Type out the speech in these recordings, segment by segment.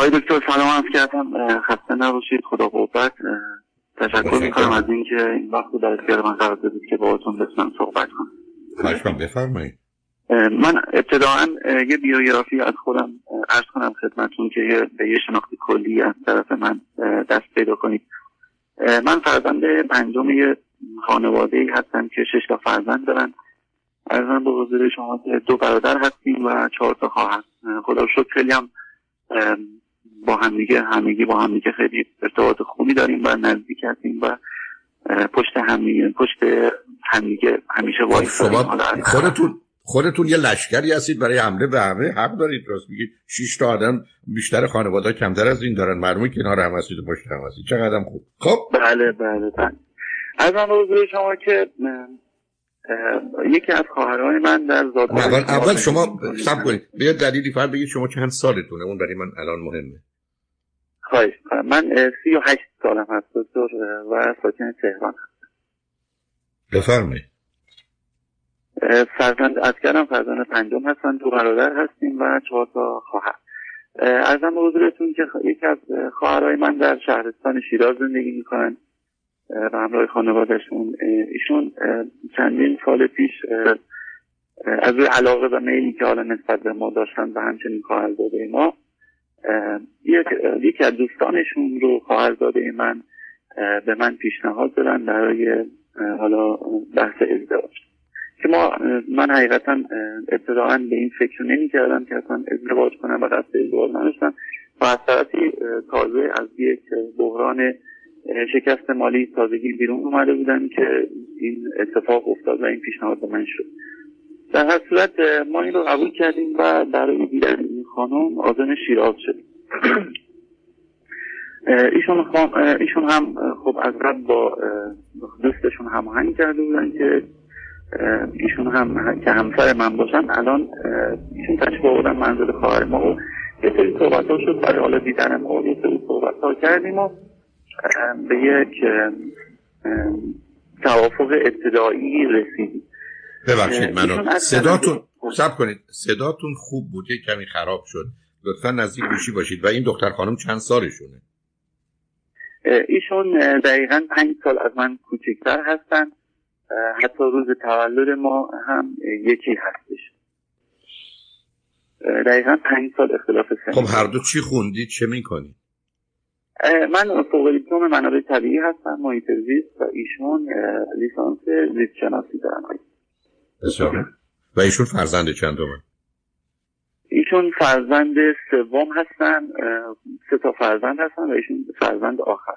آقای دکتر سلام عرض کردم. خسته نباشید. خدا قوت. تشکر می‌کنم از اینکه این وقت در اختیار من قرار دادید که باهاتون بتونم صحبت کنم. بفرمایید. من ابتداعا یه بیوگرافی از خودم عرض کنم خدمتون که به یه شناخت کلی از طرف من دست پیدا کنید. من فرزند پنجم یه خانواده ای هستم که شش تا فرزند دارن. از من به حضور شما دو برادر هستیم و چهار تا خواهر. خدا شکر خیلی هم با همدیگه همگی با همدیگه خیلی ارتباط خوبی داریم و نزدیک هستیم و پشت همدیگه پشت همدیگه همیشه وایس خودتون خودتون یه لشکری هستید برای حمله به همه حق دارید. راست میگید شش تا آدم بیشتر خانواده کمتر از این دارن. معلومه کنار هم هستید و پشت هم هستید. چقدر خوب. خب؟ بله بله بله. از من حضور شما که یکی از خواهرای من در زاد اول, اول شما سب کنید. بیا دلیلی فرد بگید شما چند سالتونه. اون برای من الان مهمه. خواهش من سی و هشت سالم هست دکتر و ساکن تهران هستم. بفرمایید. فرزند از کردم فرزند پنجم هستن. دو برادر هستیم و چهار تا خواهر. ارزم به حضورتون که یکی از خواهرای من در شهرستان شیراز زندگی می‌کنن. به همراه خانوادهشون. ایشون چندین سال پیش از روی علاقه و میلی که حالا نسبت به ما داشتن و همچنین خواهرزاده ما یکی از دوستانشون رو خواهرزاده من به من پیشنهاد دادن برای حالا بحث ازدواج. که ما من حقیقتا ابتداعا به این فکر نمی کردم که اصلا ازدواج کنم و قصد ازدواج نداشتم. و از طرفی تازه از یک بحران شکست مالی تازگی بیرون اومده بودن که این اتفاق افتاد و این پیشنهاد به من شد. در هر صورت ما این رو قبول کردیم و برای دیدن خانم آزم شیراز شد. ایشون, ایشون هم خب از قبل با دوستشون هماهنگ کرده بودن که ایشون هم که همسر من باشن الان ایشون تشریف آوردن منزل خواهر ما و یه سری صحبت ها شد. برای حالا دیدن ما یه سری صحبت ها کردیم و به یک توافق ابتدایی رسیدیم. ببخشید منو صداتون سب کنید. صداتون خوب بود. کمی خراب شد. لطفا نزدیک گوشی باشید. و این دختر خانم چند سالشونه؟ ایشون دقیقا پنج سال از من کوچکتر هستن. حتی روز تولد ما هم یکی هستش. دقیقا پنج سال اختلاف سن. خب هر دو چی خوندید چه می‌کنید؟ من فوق دیپلم منابع طبیعی هستم محیط زیست و ایشون لیسانس زیست شناسی دارن بسیار و ایشون فرزند چندمه؟ ایشون فرزند سوم هستن سه تا فرزند هستن و ایشون فرزند آخر.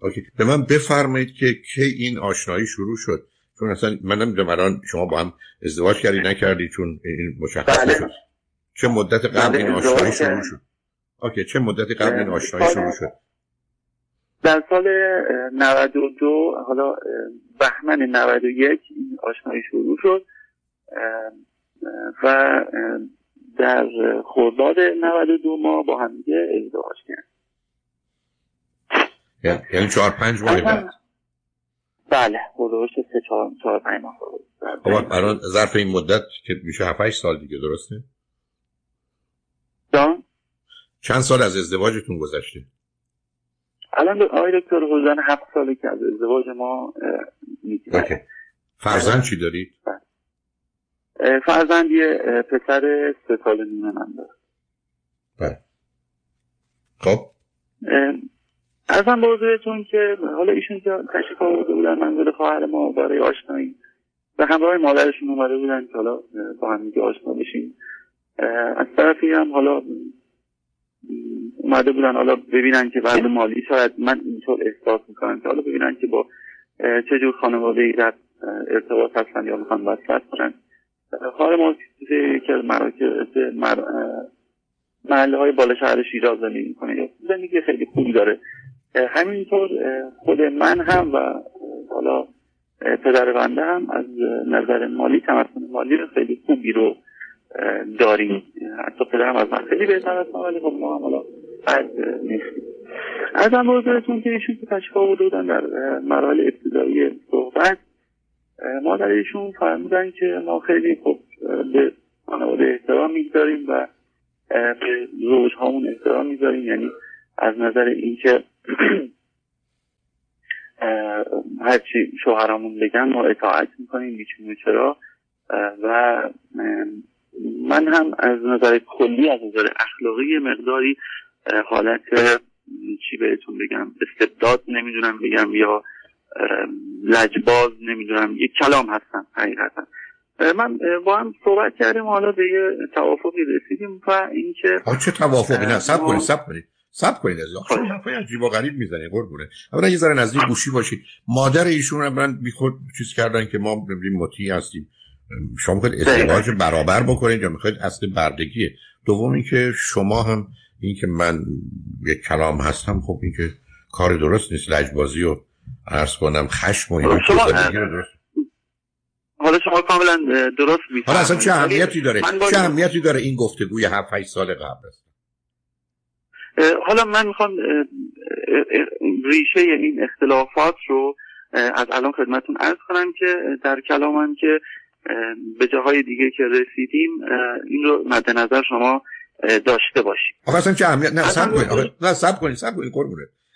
اوکی. به من بفرمایید که کی این آشنایی شروع شد. چون اصلا من نمی‌دونم الان شما با هم ازدواج کردی نکردی چون این مشخص بله. شد چه مدت قبل بله، این آشنایی شروع شد؟ اوکی. چه مدتی قبل این آشنایی شروع شد؟ در سال 92 حالا بهمن 91 این آشنایی شروع شد. و در خرداد 92 ما با هم دیگه ازدواج کردیم یعنی چهار پنج ماه بعد بله حدودش سه چهار چهار پنج ماه خب الان ظرف این مدت که میشه 7 سال دیگه درسته؟ جان چند سال از ازدواجتون گذشته؟ الان آقای دکتر حدودا هفت ساله که از ازدواج ما میگذره فرزند چی دارید؟ بله. فرزند یه پسر سه سال نیمه من داره. بله. خب. ازم بازویتون که حالا ایشون که تشریف آورده بودن منزل خواهر ما برای آشنایی. به همراه مادرشون اومده بودن که حالا با هم دیگه آشنا بشیم. از طرفی هم حالا اومده بودن حالا ببینن که وضع مالی شاید من اینطور احساس می‌کنم که حالا ببینن که با چه جور خانواده ای در ارتباط هستن یا می‌خوان وصلت کنن خواهر ما که مراکز محله های بالا شهر شیراز زندگی می‌کنه. زندگی خیلی خوبی داره. همینطور خود من هم و حالا پدر بنده هم از نظر مالی تمکن مالی رو خیلی خوبی رو داریم. حتی پدرم از من خیلی بهتر از ولی خب ما هم حالا بد نیستیم. از هم بزرگتون که ایشون که آورده بودن در مراحل ابتدایی صحبت مادر ایشون فرمودن که ما خیلی خب به خانواده احترام می‌گذاریم و به زوج هامون احترام می‌ذاریم یعنی از نظر اینکه هرچی شوهرامون بگن ما اطاعت می‌کنیم بیچون چرا. و من هم از نظر کلی از نظر اخلاقی مقداری حالت چی بهتون بگم استبداد نمی‌دونم بگم یا لجباز نمی‌دونم یک کلام هستم حقیقتا. من با هم صحبت کردیم حالا به یه توافقی رسیدیم و اینکه چه توافقی؟ نه سب کنید سب کنید. سب کنید از آخه. خب. حرفای عجیب و غریب می‌زنه قربونه. اولا یه ذره نزدیک گوشی باشید. مادر ایشون من بی خود چیز کردن که ما ببینیم مطیع هستیم. شما می‌خواید ازدواج برابر بکنید یا می‌خواید اصل بردگیه؟ دومی که شما هم این که من یک کلام هستم خب این که کار درست نیست. لجبازی و عرض کنم خشم و اینا شما حالا شما کاملا درست می‌فهمید. حالا اصلا چه اهمیتی داره؟ چه اهمیتی داره این گفتگوی 7 8 سال قبل است؟ حالا من می‌خوام ریشه این اختلافات رو از الان خدمتون عرض کنم که در کلامم که به جاهای دیگه که رسیدیم این رو مد نظر شما داشته باشید. آخه اصلا چه اهمیت نه سب کنید نه سب کنید سب کنید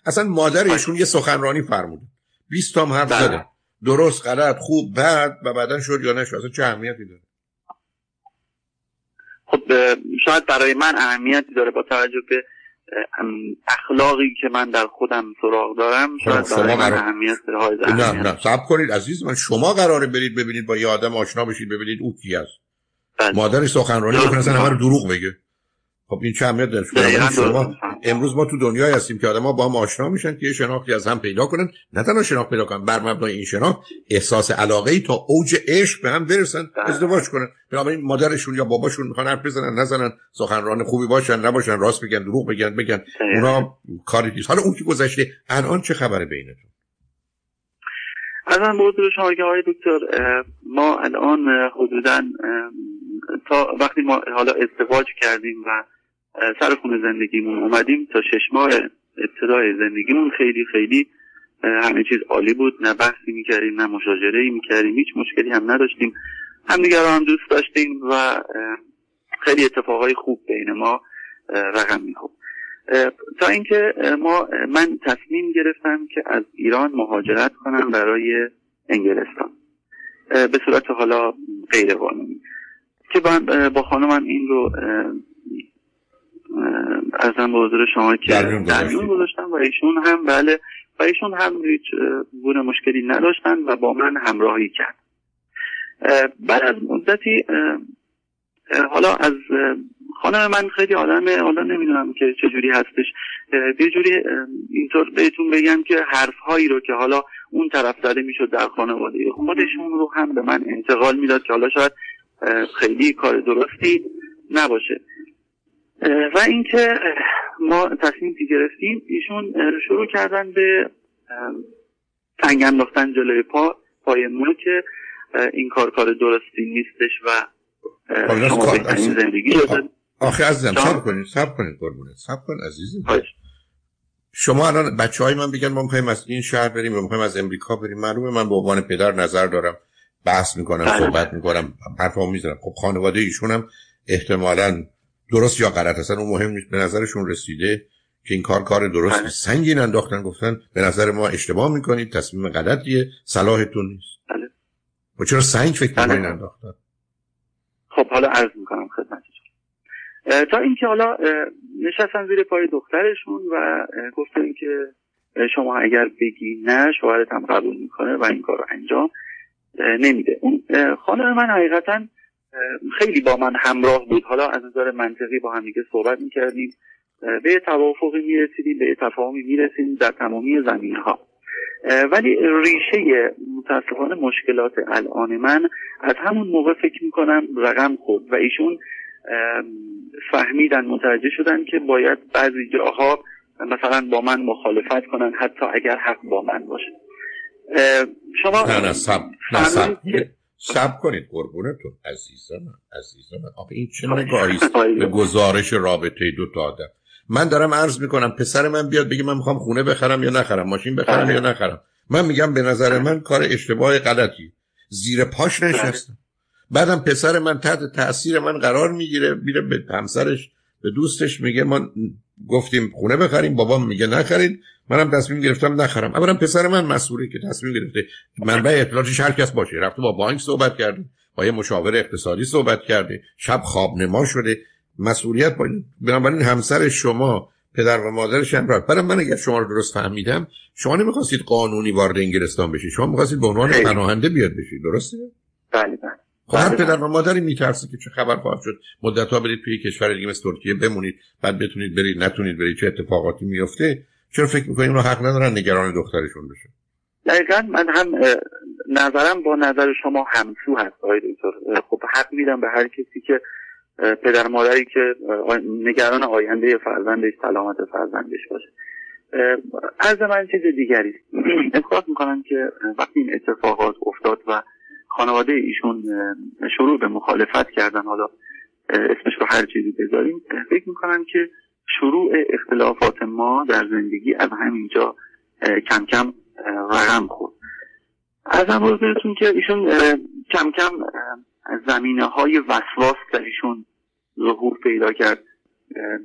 اصلا مادر ایشون یه سخنرانی فرموده. 20 تام حرف بله. زده. درست غلط خوب بد و بعدا شد یا نشد. اصلا چه اهمیتی داره؟ خب شاید برای من اهمیتی داره با توجه به اخلاقی که من در خودم سراغ دارم. خب، شاید برای من اهمیت داره. نه نه سب کنید عزیز من. شما قراره برید ببینید با یه آدم آشنا بشید ببینید او کی است. بله. مادرش سخنرانی بکنه اصلا همه رو دروغ بگه خب این چه اهمیت داره؟ شما امروز ما تو دنیای هستیم که آدما با هم آشنا میشن که یه شناختی از هم پیدا کنن. نه تنها شناخت پیدا کنن بر مبنای این شناخت احساس علاقه ای تا اوج عشق به هم برسن بله. ازدواج کنن. بنابراین مادرشون یا باباشون می‌خوان حرف بزنن نزنن سخنران خوبی باشن نباشن راست بگن دروغ بگن. بگن اونا کاری نیست. حالا اون که گذشته الان چه خبره بینتون؟ از من بود شما که آقای دکتر ما الان حدودا تا وقتی ما حالا ازدواج کردیم و سر خونه زندگیمون اومدیم تا شش ماه ابتدای زندگیمون خیلی خیلی همه چیز عالی بود. نه بحثی می‌کردیم نه مشاجره ای می‌کردیم هیچ مشکلی هم نداشتیم. همدیگر رو هم دوست داشتیم و خیلی اتفاقای خوب بین ما رقم می‌خورد. تا اینکه ما من تصمیم گرفتم که از ایران مهاجرت کنم برای انگلستان. به صورت حالا غیر قانونی که با خانمم این رو ارزم به حضور شما که درمیون گذاشتم و ایشون هم بله و ایشون هم هیچ گونه مشکلی نداشتن و با من همراهی کرد. بعد از مدتی حالا از خانم من خیلی آدم حالا نمی‌دونم که چجوری هستش. یه جوری اینطور بهتون بگم که حرف هایی رو که حالا اون طرف زده می‌شد در خانواده خودشون رو هم به من انتقال می‌داد که حالا شاید خیلی کار درستی نباشه. و اینکه ما تصمیم گرفتیم ایشون شروع کردن به تنگ انداختن جلوی پا پای ما که این کار کار درستی نیستش و خب، شما بهترین زندگی آخه عزیزم سب کنید سب کنید قربونه سب کن عزیزم. شما الان بچه های من بگن ما می‌خوایم از این شهر بریم و می‌خوایم از امریکا بریم. معلومه من به عنوان پدر نظر دارم. بحث می‌کنم بله. صحبت می‌کنم حرفا می‌زنم. خب خانواده ایشون هم احتمالاً درست یا غلط؟ اصلا اون مهم نیست. به نظرشون رسیده که این کار کار درست بله. سنگین انداختن گفتن به نظر ما اشتباه می‌کنید تصمیم غلطیه صلاحتون نیست. بله. و چرا سنگ فکر بله. می‌کنین انداختن؟ خب حالا عرض می‌کنم خدمتتون. تا اینکه حالا نشستن زیر پای دخترشون و گفتن که شما اگر بگی نه شوهرت هم قبول می‌کنه و این کار رو انجام نمیده. اون خانم من حقیقتا خیلی با من همراه بود. حالا از نظر منطقی با هم دیگه صحبت می‌کردیم. به توافقی می‌رسیدیم به تفاهمی می‌رسیدیم در تمامی زمین ها ولی ریشه متاسفانه مشکلات الان من از همون موقع فکر می‌کنم رقم خورد و ایشون فهمیدن متوجه شدن که باید بعضی جاها مثلا با من مخالفت کنن حتی اگر حق با من باشه. شما نه نه سب نه سب کنید قربونتون. عزیزم عزیزم آخه این چه نگاهی به گزارش رابطه دو تا آدم. من دارم عرض می‌کنم پسر من بیاد بگه من می‌خوام خونه بخرم یا نخرم ماشین بخرم یا نخرم. من میگم به نظر من کار اشتباه غلطی. زیر پاش نشستم. بعدم پسر من تحت تاثیر من قرار می‌گیره میره به همسرش به دوستش میگه ما گفتیم خونه بخریم بابام میگه نخرید. منم تصمیم گرفتم نخرم. اولا پسر من مسئولی که تصمیم گرفته منبع اطلاعاتش هر کس باشه. رفته با بانک صحبت کرده با یه مشاور اقتصادی صحبت کرده. شب خواب نما شده. مسئولیت با بنابراین همسر شما پدر و مادرش هم رفت. برای من اگر شما رو درست فهمیدم شما نمی‌خواستید قانونی وارد انگلستان بشید. شما می‌خواستید به عنوان پناهنده بیاد بشید. درسته؟ بله بله. خب هر پدر و مادری میترسه که چه خبر خواهد شد. مدت ها برید توی کشور دیگه مثل ترکیه بمونید بعد بتونید برید نتونید برید چه اتفاقاتی میفته چرا فکر می‌کنید رو حق ندارن نگران دخترشون بشه دقیقا من هم نظرم با نظر شما همسو هست آقای دکتر. خب حق میدم به هر کسی که پدر مادری که نگران آینده فرزندش سلامت فرزندش باشه. از من چیز دیگری احساس می‌کنم که وقتی این اتفاقات افتاد و خانواده ایشون شروع به مخالفت کردن. حالا اسمش رو هر چیزی بذاریم. فکر می‌کنم که شروع اختلافات ما در زندگی از همینجا کم کم رقم خورد. از هم که ایشون کم کم زمینه های وسواس در ایشون ظهور پیدا کرد.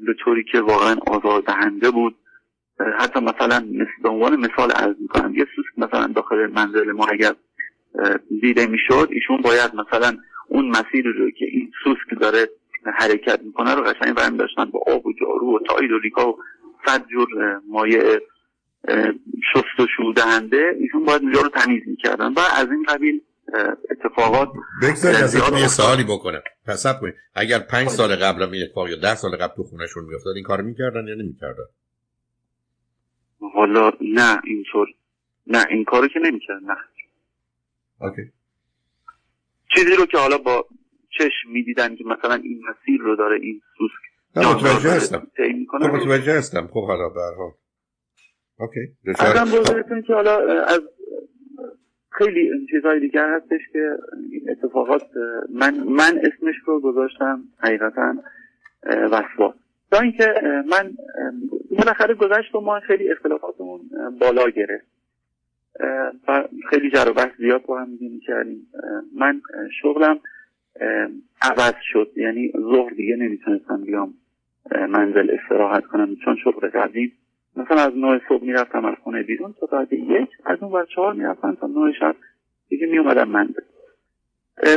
به طوری که واقعا آزاردهنده بود. حتی مثلا به عنوان مثال عرض می‌کنم یه سوسک مثلا داخل منزل ما اگر دیده می‌شد ایشون باید مثلا اون مسیر رو که این سوسک داره حرکت می‌کنه رو قشنگ برمی داشتن با آب و جارو و تاید و ریکا و صد جور مایه شست و شودهنده ایشون باید اونجا رو تمیز می‌کردن. و از این قبیل اتفاقات بگذارید از یه سوالی بکنم. پس کنید. اگر پنج سال قبل این اتفاق یا ده سال قبل تو خونهشون میافتاد این کار می‌کردن یا نمی‌کردن؟ حالا نه اینطور. نه این کارو که نمی‌کردن. نه. اوکی. چیزی رو که حالا با چشم می‌دیدن که مثلا این مسیر رو داره این سوسک متوجه هستم. متوجه هستم. خب حالا برها اوکی ازم که حالا از خیلی چیزهای دیگر هستش که این اتفاقات من من اسمش رو گذاشتم حقیقتا وسواس. تا اینکه من بالاخره گذشت و ما خیلی اختلافاتمون بالا گرفت. خیلی جر و زیاد با هم کردیم من شغلم عوض شد. یعنی ظهر دیگه نمی‌تونستم بیام منزل استراحت کنم چون شغل قدیم مثلا از نه صبح می‌رفتم از خونه بیرون تا ساعت یک از اون بر چهار می‌رفتم تا نه شب دیگه میومدم منزل.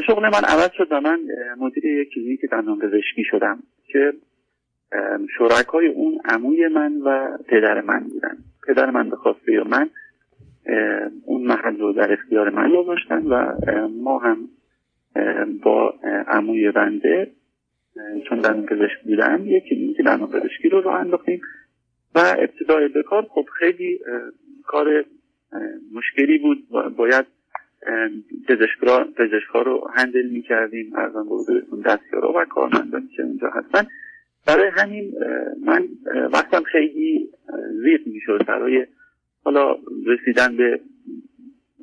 شغل من عوض شد و من مدیر یک کلینیک دندان پزشکی شدم که شرکای اون عموی من و پدر من بودن. پدر من به خواسته من اون محل رو در اختیار من گذاشتن و ما هم با عموی بنده چون دندان پزشک بودم یک کلینیک دندان پزشکی رو راه انداختیم. و ابتدای به کار خب خیلی کار مشکلی بود. باید پزشکا پزشکا رو هندل می‌کردیم از آن دستیارا و کارمندانی که اونجا هستن. برای همین من وقتم خیلی زیاد می‌شد. برای حالا رسیدن به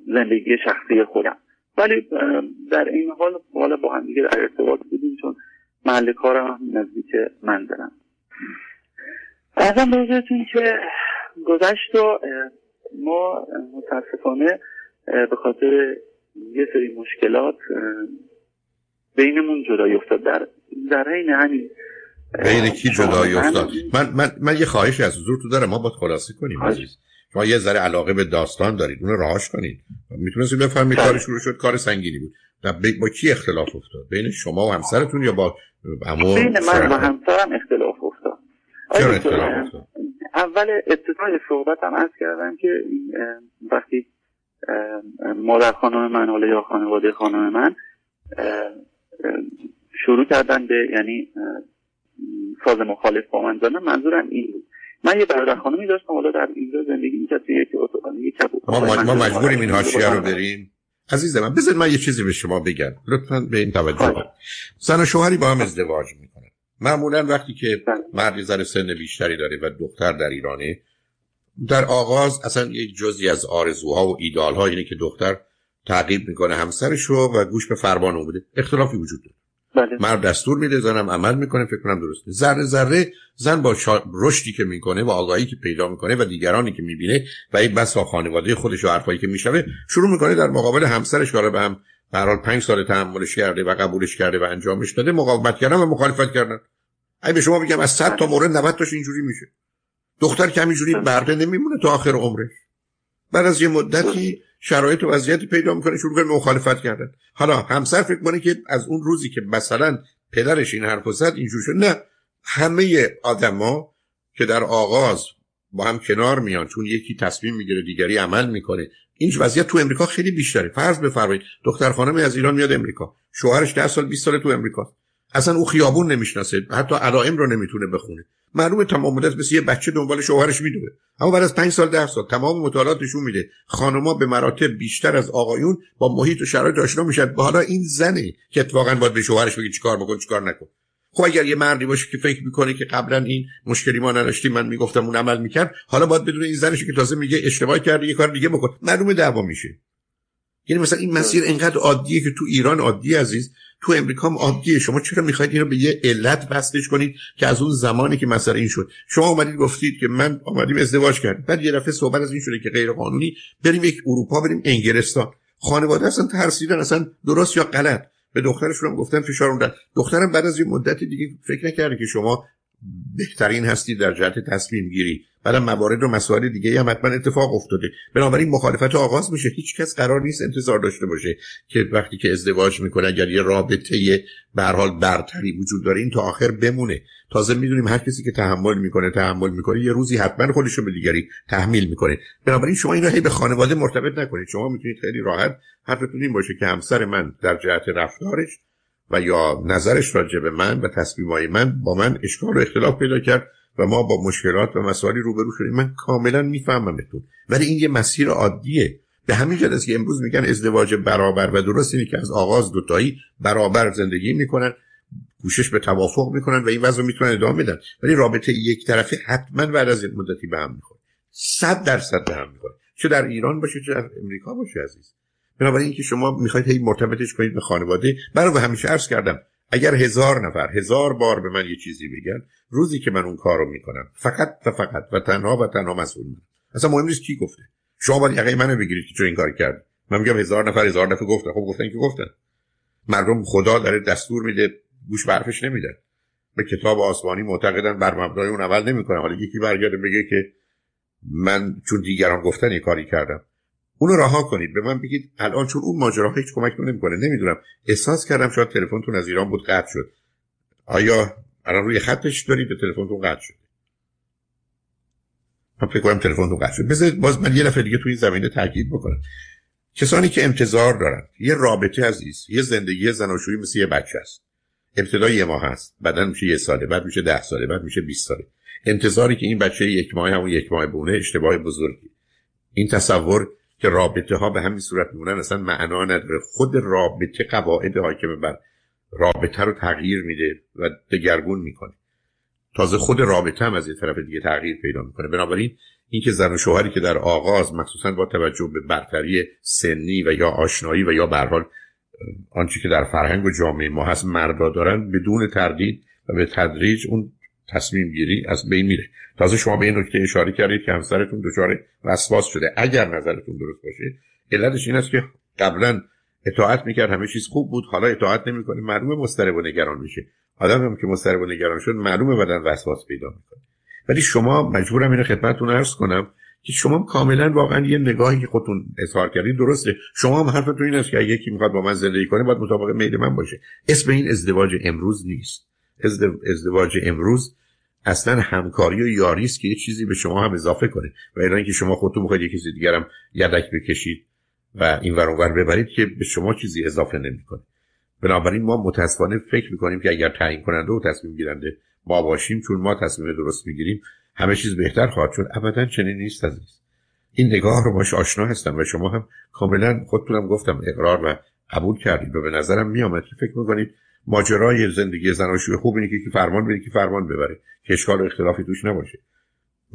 زندگی شخصی خودم. ولی در این حال حالا با هم دیگه در ارتباط بودیم چون محل کارم هم نزدیک منزلم ازم بازتون که گذشت و ما متاسفانه به خاطر یه سری مشکلات بینمون جدایی افتاد. در در این همین بین کی جدایی افتاد؟ من, من, من یه خواهش از حضور تو دارم. ما باید خلاصه کنیم عزیز. شما یه ذره علاقه به داستان دارید اونو راهش کنید. می‌تونستید بفهمید. کار شروع شد کار سنگینی بود. با کی اختلاف افتاد؟ بین شما و همسرتون یا با عمو بین من و همسرم اختلاف افتاد. چرا اختلاف افتاد؟ اول ابتدای صحبتم عرض کردم که وقتی مادر خانم من حالا یا خانواده خانم من شروع کردن به یعنی ساز مخالف با من زدن منظورم این بود. من یه برادر خانمی داشتم حالا در اینجا زندگی می‌کرد یه ما, ما مجبوریم این حاشیه رو بریم عزیز من بذار من یه چیزی به شما بگم. لطفا به این توجه کنید. زن و شوهری با هم ازدواج می‌کنن معمولا وقتی که بله. مردی زن سن بیشتری داره و دختر در ایرانه در آغاز اصلا یک جزی از آرزوها و ایدالها اینه که دختر تعقیب می‌کنه همسرش رو و گوش به فرمان او بوده اختلافی وجود داره. بله. مرد دستور میده زنم عمل می‌کنه فکر کنم درسته ذره ذره زن با رشدی که می‌کنه و آگاهی که پیدا می‌کنه و دیگرانی که می‌بینه و این بسا خانواده خودش و حرفایی که می‌شوه شروع می‌کنه در مقابل همسرش که به هم به حال پنج سال تحملش کرده و قبولش کرده و انجامش داده مقاومت کردن و مخالفت کردن. اگه به شما بگم از 100 تا مورد 90 تاش اینجوری میشه. دختر که همینجوری برده نمیمونه تا آخر عمرش. بعد از یه مدتی شرایط و وضعیتی پیدا می‌کنه شروع کنه مخالفت کردن. حالا همسر فکر کنه که از اون روزی که مثلا پدرش این حرف زد اینجور شد. نه همه آدما که در آغاز با هم کنار میان چون یکی تصمیم می‌گیره دیگری عمل می‌کنه. این وضعیت تو امریکا خیلی بیشتره. فرض بفرمایید دختر خانمی از ایران میاد امریکا. شوهرش 10 سال 20 سال تو امریکا. اصلا او خیابون نمی‌شناسه حتی علائم رو نمی‌تونه بخونه. معلومه تمام مدت مثل یه بچه دنبال شوهرش میدوه. اما بعد از 5 سال 10 سال تمام مطالعات نشون میده خانم‌ها به مراتب بیشتر از آقایون با محیط و شرایط آشنا میشن. حالا این زنه که اتفاقا باید به شوهرش بگه چیکار بکن چیکار نکن. خب اگر یه مردی باشه که فکر می‌کنه که قبلا این مشکلی ما نداشتیم من می‌گفتم اون عمل می‌کرد حالا باید بدون این زنش که تازه میگه اشتباه کرده یه کار دیگه بکن. معلومه دعوا میشه. یعنی مثلا این مسیر انقدر عادیه که تو ایران عادی عزیز تو امریکا هم عادیه. شما چرا می‌خواید اینو به یه علت وصلش کنید که از اون زمانی که مسئله این شد؟ شما اومدید گفتید که من اومدیم ازدواج کردم بعد یه دفعه صحبت از این شده که غیر قانونی بریم یک اروپا بریم انگلستان. خانواده اصلا ترسیدن اصلا درست یا غلط؟ به دخترشون هم گفتن فشار اون دخترم بعد از یه مدت دیگه فکر نکرده که شما بهترین هستید در جهت تصمیم گیری. بعدم موارد و مسائل دیگه هم حتما اتفاق افتاده. بنابراین مخالفت آغاز میشه. هیچ کس قرار نیست انتظار داشته باشه که وقتی که ازدواج می‌کنه اگر یه رابطه به حال برتری وجود داره این تا آخر بمونه. تازه می‌دونیم هر کسی که تحمل می‌کنه تحمل می‌کنه یه روزی حتما خودش رو به دیگری تحمیل می‌کنه. بنابراین شما این رو هی به خانواده مرتبط نکنید. شما می‌تونید خیلی راحت حرفتون این باشه که همسر من در جهت رفتارش و یا نظرش راجع به من و تصمیمای من با من اشکال و اختلاف پیدا کرد. و ما با مشکلات و مسائلی روبرو شدیم. من کاملا میفهممتون. ولی این یه مسیر عادیه. به همین جد که امروز میگن ازدواج برابر و درست اینه که از آغاز دوتایی برابر زندگی می‌کنن کوشش به توافق می‌کنن و این وضع می‌تونن ادامه بدن. ولی رابطه یک طرفه حتما بعد از مدتی به هم می‌خوره. صد درصد به هم می‌خوره. چه در ایران باشه چه در امریکا باشه عزیز. بنابراین اینکه شما می‌خواید هی مرتبطش کنید به خانواده. برای همیشه عرض کردم اگر هزار نفر هزار بار به من یه چیزی بگن روزی که من اون کارو می‌کنم فقط و فقط و تنها و تنها مسئول من. اصلا مهم نیست کی گفته. شما باید یقه منو بگیرید که چون این کار کرد من میگم هزار نفر هزار نفر گفتن. خب گفتن که گفتن. مردم خدا داره دستور میده گوش برفش نمیدن. به کتاب آسمانی معتقدن بر مبنای اون عمل نمی‌کنه حالا یکی برگرده بگه که من چون دیگران گفتن یه کاری کردم. اونو رها کنید. به من بگید الان چون اون ماجرا هیچ کمک نمی‌کنه. نمی‌دونم. احساس کردم شاید تلفنتون از ایران بود قطع شد. آیا الان روی خطش دارید به تلفنتون قطع شد من فکر کنم تلفنتون قطع شد. بذارید باز من یه دفعه دیگه توی زمینه تاکید بکنم. کسانی که انتظار دارن یه رابطه عزیز یه زندگی زناشویی مثل یه بچه است. ابتدا یه ماه هست. بعدا میشه یه ساله بعد میشه ده ساله بعد میشه 20 ساله. انتظاری که این بچه یک ماه همون یک ماه بونه اشتباه بزرگی. این تصور که رابطه ها به همین صورت میمونن اصلا معنا نداره. خود رابطه قواعد حاکم بر رابطه رو تغییر میده و دگرگون می‌کنه. تازه خود رابطه هم از یه طرف دیگه تغییر پیدا می‌کنه. بنابراین اینکه زن و شوهری که در آغاز مخصوصا با توجه به برتری سنی و یا آشنایی و یا به حال آنچه که در فرهنگ و جامعه ما هست مردا دارن بدون تردید و به تدریج اون تصمیم گیری از بین میره. تازه شما به این نکته اشاره کردید که همسرتون دچار وسواس شده. اگر نظرتون درست باشه علتش این است که قبلا اطاعت می‌کرد همه چیز خوب بود حالا اطاعت نمی‌کنه معلومه مضطرب و نگران میشه. آدم هم که مضطرب و نگران شد معلومه بدن وسواس پیدا می‌کنه. ولی شما مجبورم این خدمتتون عرض کنم که شما کاملا واقعا یه نگاهی که خودتون اظهار کردید درسته. شما هم حرفتون این است که یکی می‌خواد با من زندگی کنه باید مطابق میل من باشه. اسم این ازدواج امروز نیست. ازدواج امروز اصلا همکاری و یاری است که یه چیزی به شما هم اضافه کنه. و اینکه شما خودتون می‌خواید یه کسی دیگرم یدک بکشید و این ور ببرید که به شما چیزی اضافه نمی‌کنه. بنابراین ما متاسفانه فکر می‌کنیم که اگر تعیین کننده و تصمیم گیرنده ما باشیم چون ما تصمیم درست می‌گیریم همه چیز بهتر خواهد شد. ابدا چنین نیست عزیز. این نگاه رو باش آشنا هستم و شما هم کاملا خودتونم گفتم اقرار و قبول کردید و به نظرم میآمد که فکر می‌کنید ماجرای زندگی زناشویی خوب اینه که فرمان بده که فرمان ببره که اشکال و اختلافی توش نباشه.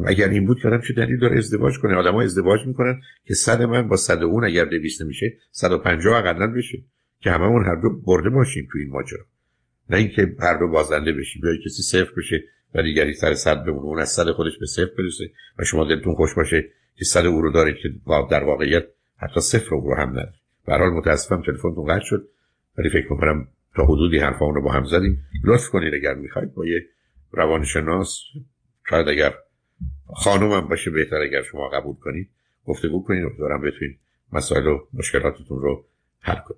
اگر این بود کردم چه دلیل داره؟ ازدواج کنه. آدما ازدواج می‌کنن که صد من با صد اون اگر دویست میشه 150 اقلا بشه. که هممون هر دو برده باشیم تو این ماجرا. نه اینکه هر دو بازنده بشیم یا کسی صفر بشه و دیگری سر صد بمونه اون از صد خودش به صفر برسه و شما دلتون خوش باشه که صد او رو داره که در واقعیت حتی صفر رو هم نداره به حال متاسفم تلفنتون قطع شد. ولی فکر می‌کنم تا حدودی حرفا رو با هم زدیم. لطف کنید اگر می‌خواید با یه روانشناس شاید اگر خانومم باشه بهتر اگر شما قبول کنید. گفتگو کنید. و دارم بتونید مسائل و مشکلاتتون رو حل کنید.